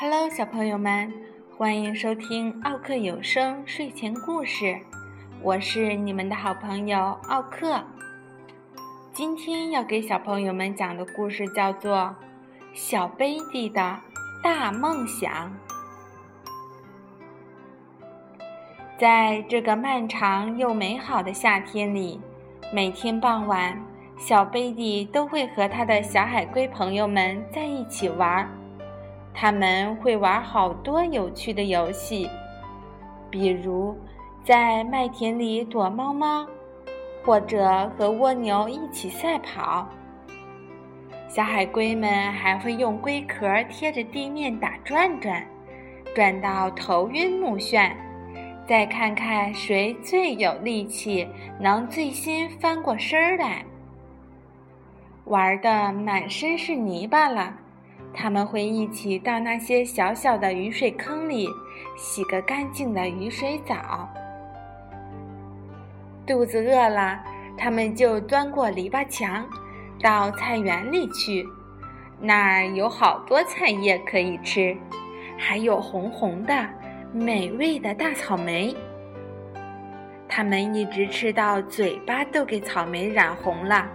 Hello，小朋友们，欢迎收听奥克有声睡前故事。我是你们的好朋友奥克。今天要给小朋友们讲的故事叫做《小贝蒂的大梦想》。在这个漫长又美好的夏天里，每天傍晚，小贝蒂都会和他的小海龟朋友们在一起玩。他们会玩好多有趣的游戏，比如在麦田里躲猫猫，或者和蜗牛一起赛跑。小海龟们还会用龟壳贴着地面打转转，转到头晕目眩，再看看谁最有力气，能最先翻过身来。玩的满身是泥巴了。他们会一起到那些小小的雨水坑里洗个干净的雨水澡。肚子饿了，他们就钻过篱笆墙，到菜园里去，那儿有好多菜叶可以吃，还有红红的、美味的大草莓。他们一直吃到嘴巴都给草莓染红了，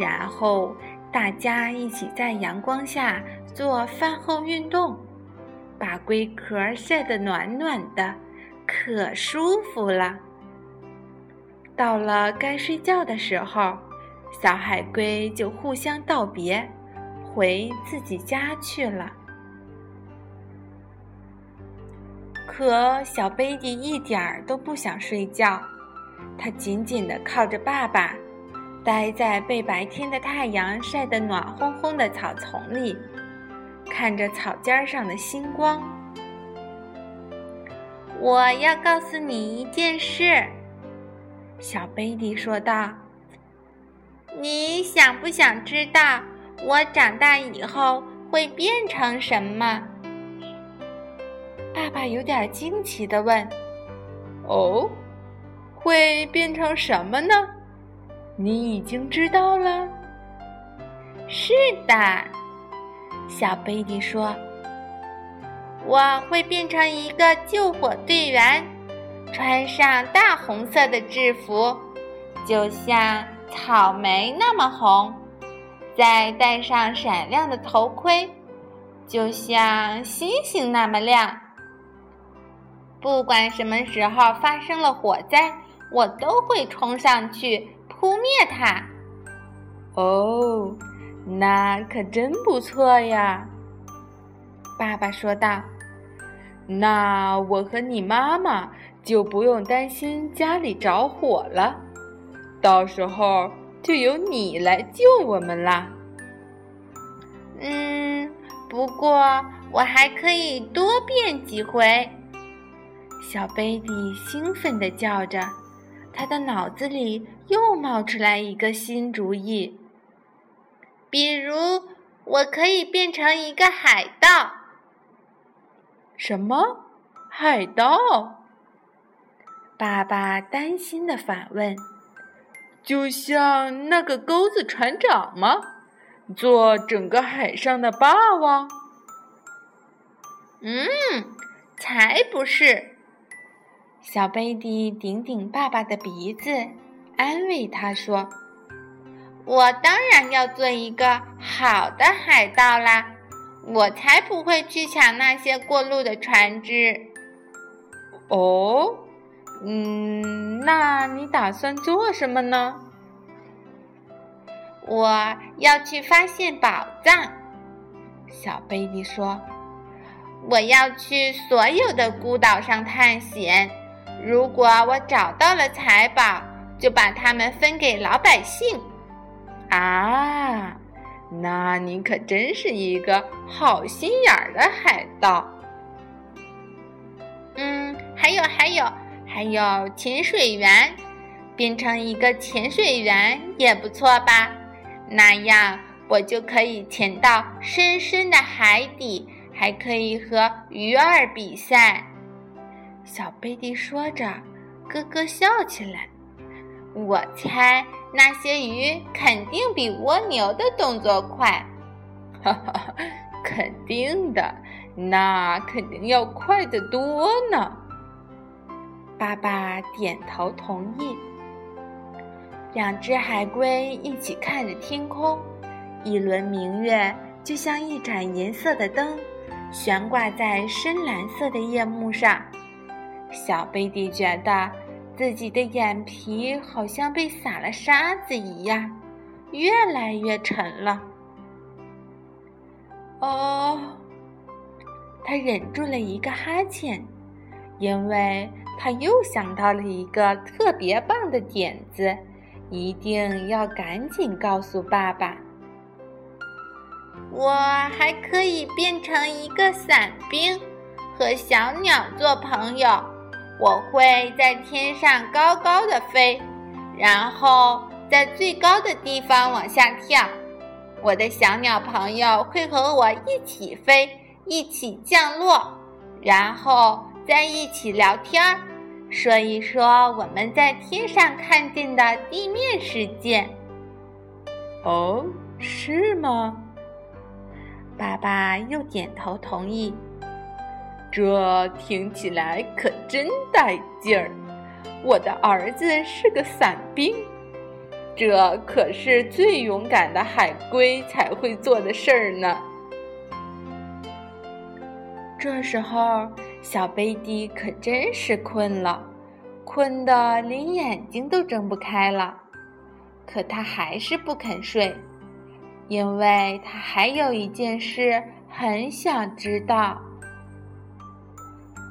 然后。大家一起在阳光下做饭后运动，把龟壳晒得暖暖的，可舒服了。到了该睡觉的时候，小海龟就互相道别，回自己家去了。可小贝蒂一点儿都不想睡觉，它紧紧地靠着爸爸。待在被白天的太阳晒得暖烘烘的草丛里，看着草尖上的星光。我要告诉你一件事，小贝蒂说道。你想不想知道我长大以后会变成什么？爸爸有点惊奇地问。哦，会变成什么呢？你已经知道了。是的，小贝蒂说：“我会变成一个救火队员，穿上大红色的制服，就像草莓那么红；再戴上闪亮的头盔，就像星星那么亮。不管什么时候发生了火灾，我都会冲上去。”扑灭它！哦，那可真不错呀。爸爸说道：“那我和你妈妈就不用担心家里着火了，到时候就由你来救我们啦。”嗯，不过我还可以多变几回。小贝蒂兴奋地叫着。他的脑子里又冒出来一个新主意，比如我可以变成一个海盗。什么？海盗？爸爸担心的反问：“就像那个钩子船长吗？做整个海上的霸王？”嗯，才不是。小贝蒂顶顶爸爸的鼻子，安慰他说：“我当然要做一个好的海盗啦，我才不会去抢那些过路的船只。”哦，嗯，那你打算做什么呢？我要去发现宝藏。小贝蒂说：“我要去所有的孤岛上探险。”如果我找到了财宝，就把它们分给老百姓。啊，那你可真是一个好心眼儿的海盗。嗯，还有还有还有潜水员，变成一个潜水员也不错吧？那样我就可以潜到深深的海底，还可以和鱼儿比赛。小贝蒂说着，咯咯笑起来。我猜那些鱼肯定比蜗牛的动作快。哈哈，肯定的，那肯定要快得多呢。爸爸点头同意。两只海龟一起看着天空，一轮明月就像一盏银色的灯，悬挂在深蓝色的夜幕上。小贝蒂觉得自己的眼皮好像被撒了沙子一样，越来越沉了。哦，他忍住了一个哈欠，因为他又想到了一个特别棒的点子。一定要赶紧告诉爸爸！我还可以变成一个伞兵，和小鸟做朋友。我会在天上高高的飞，然后在最高的地方往下跳。我的小鸟朋友会和我一起飞，一起降落，然后在一起聊天儿。说一说我们在天上看见的地面世界。哦，是吗？爸爸又点头同意。这听起来可真带劲儿！我的儿子是个伞兵，这可是最勇敢的海龟才会做的事儿呢。这时候。小贝蒂可真是困了，困得连眼睛都睁不开了。可他还是不肯睡，因为他还有一件事很想知道。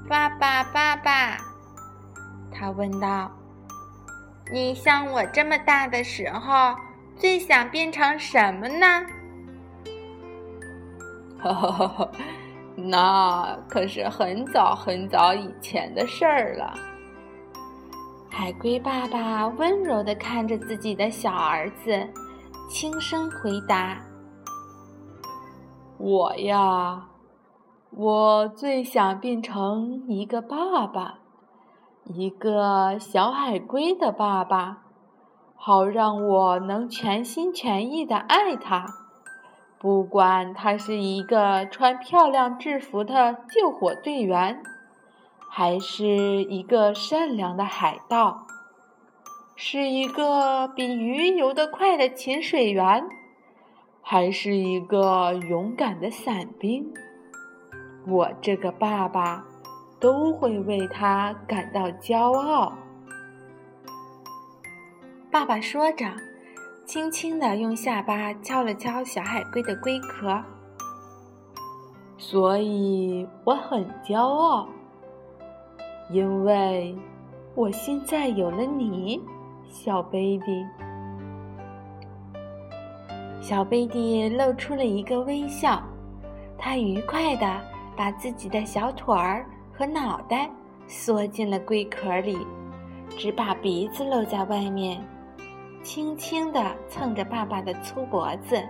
爸爸，爸爸，他问道：“你像我这么大的时候，最想变成什么呢？”哈哈哈哈。那可是很早很早以前的事儿了。海龟爸爸温柔地看着自己的小儿子，轻声回答：“我呀，我最想变成一个爸爸，一个小海龟的爸爸，好让我能全心全意地爱他。”不管他是一个穿漂亮制服的救火队员，还是一个善良的海盗，是一个比鱼游得快的潜水员，还是一个勇敢的伞兵，我这个爸爸都会为他感到骄傲。爸爸说着。轻轻地用下巴敲了敲小海龟的龟壳，所以我很骄傲，因为我现在有了你，小贝蒂。小贝蒂露出了一个微笑，他愉快地把自己的小腿儿和脑袋缩进了龟壳里，只把鼻子露在外面。轻轻地蹭着爸爸的粗脖子，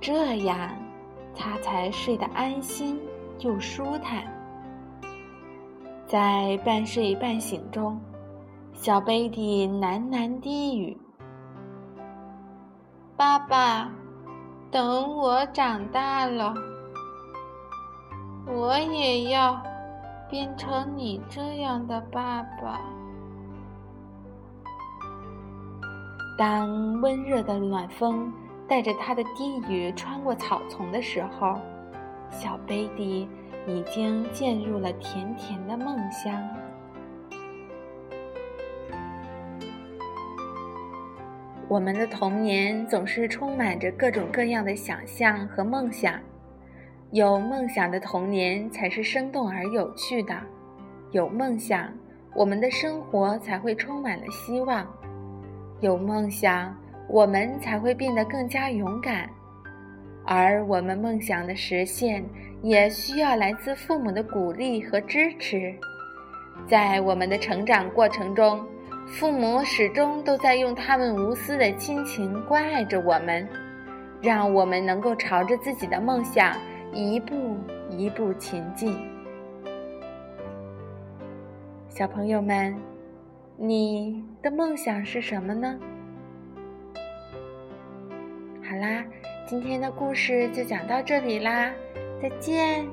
这样他才睡得安心又舒坦。在半睡半醒中，小贝蒂喃喃低语：“爸爸，等我长大了，我也要变成你这样的爸爸。”当温热的暖风带着他的低语穿过草丛的时候，小贝蒂已经进入了甜甜的梦乡。我们的童年总是充满着各种各样的想象和梦想，有梦想的童年才是生动而有趣的，有梦想，我们的生活才会充满了希望。有梦想，我们才会变得更加勇敢，而我们梦想的实现，也需要来自父母的鼓励和支持。在我们的成长过程中，父母始终都在用他们无私的亲情关爱着我们，让我们能够朝着自己的梦想一步一步前进。小朋友们。你的梦想是什么呢？好啦，今天的故事就讲到这里啦，再见。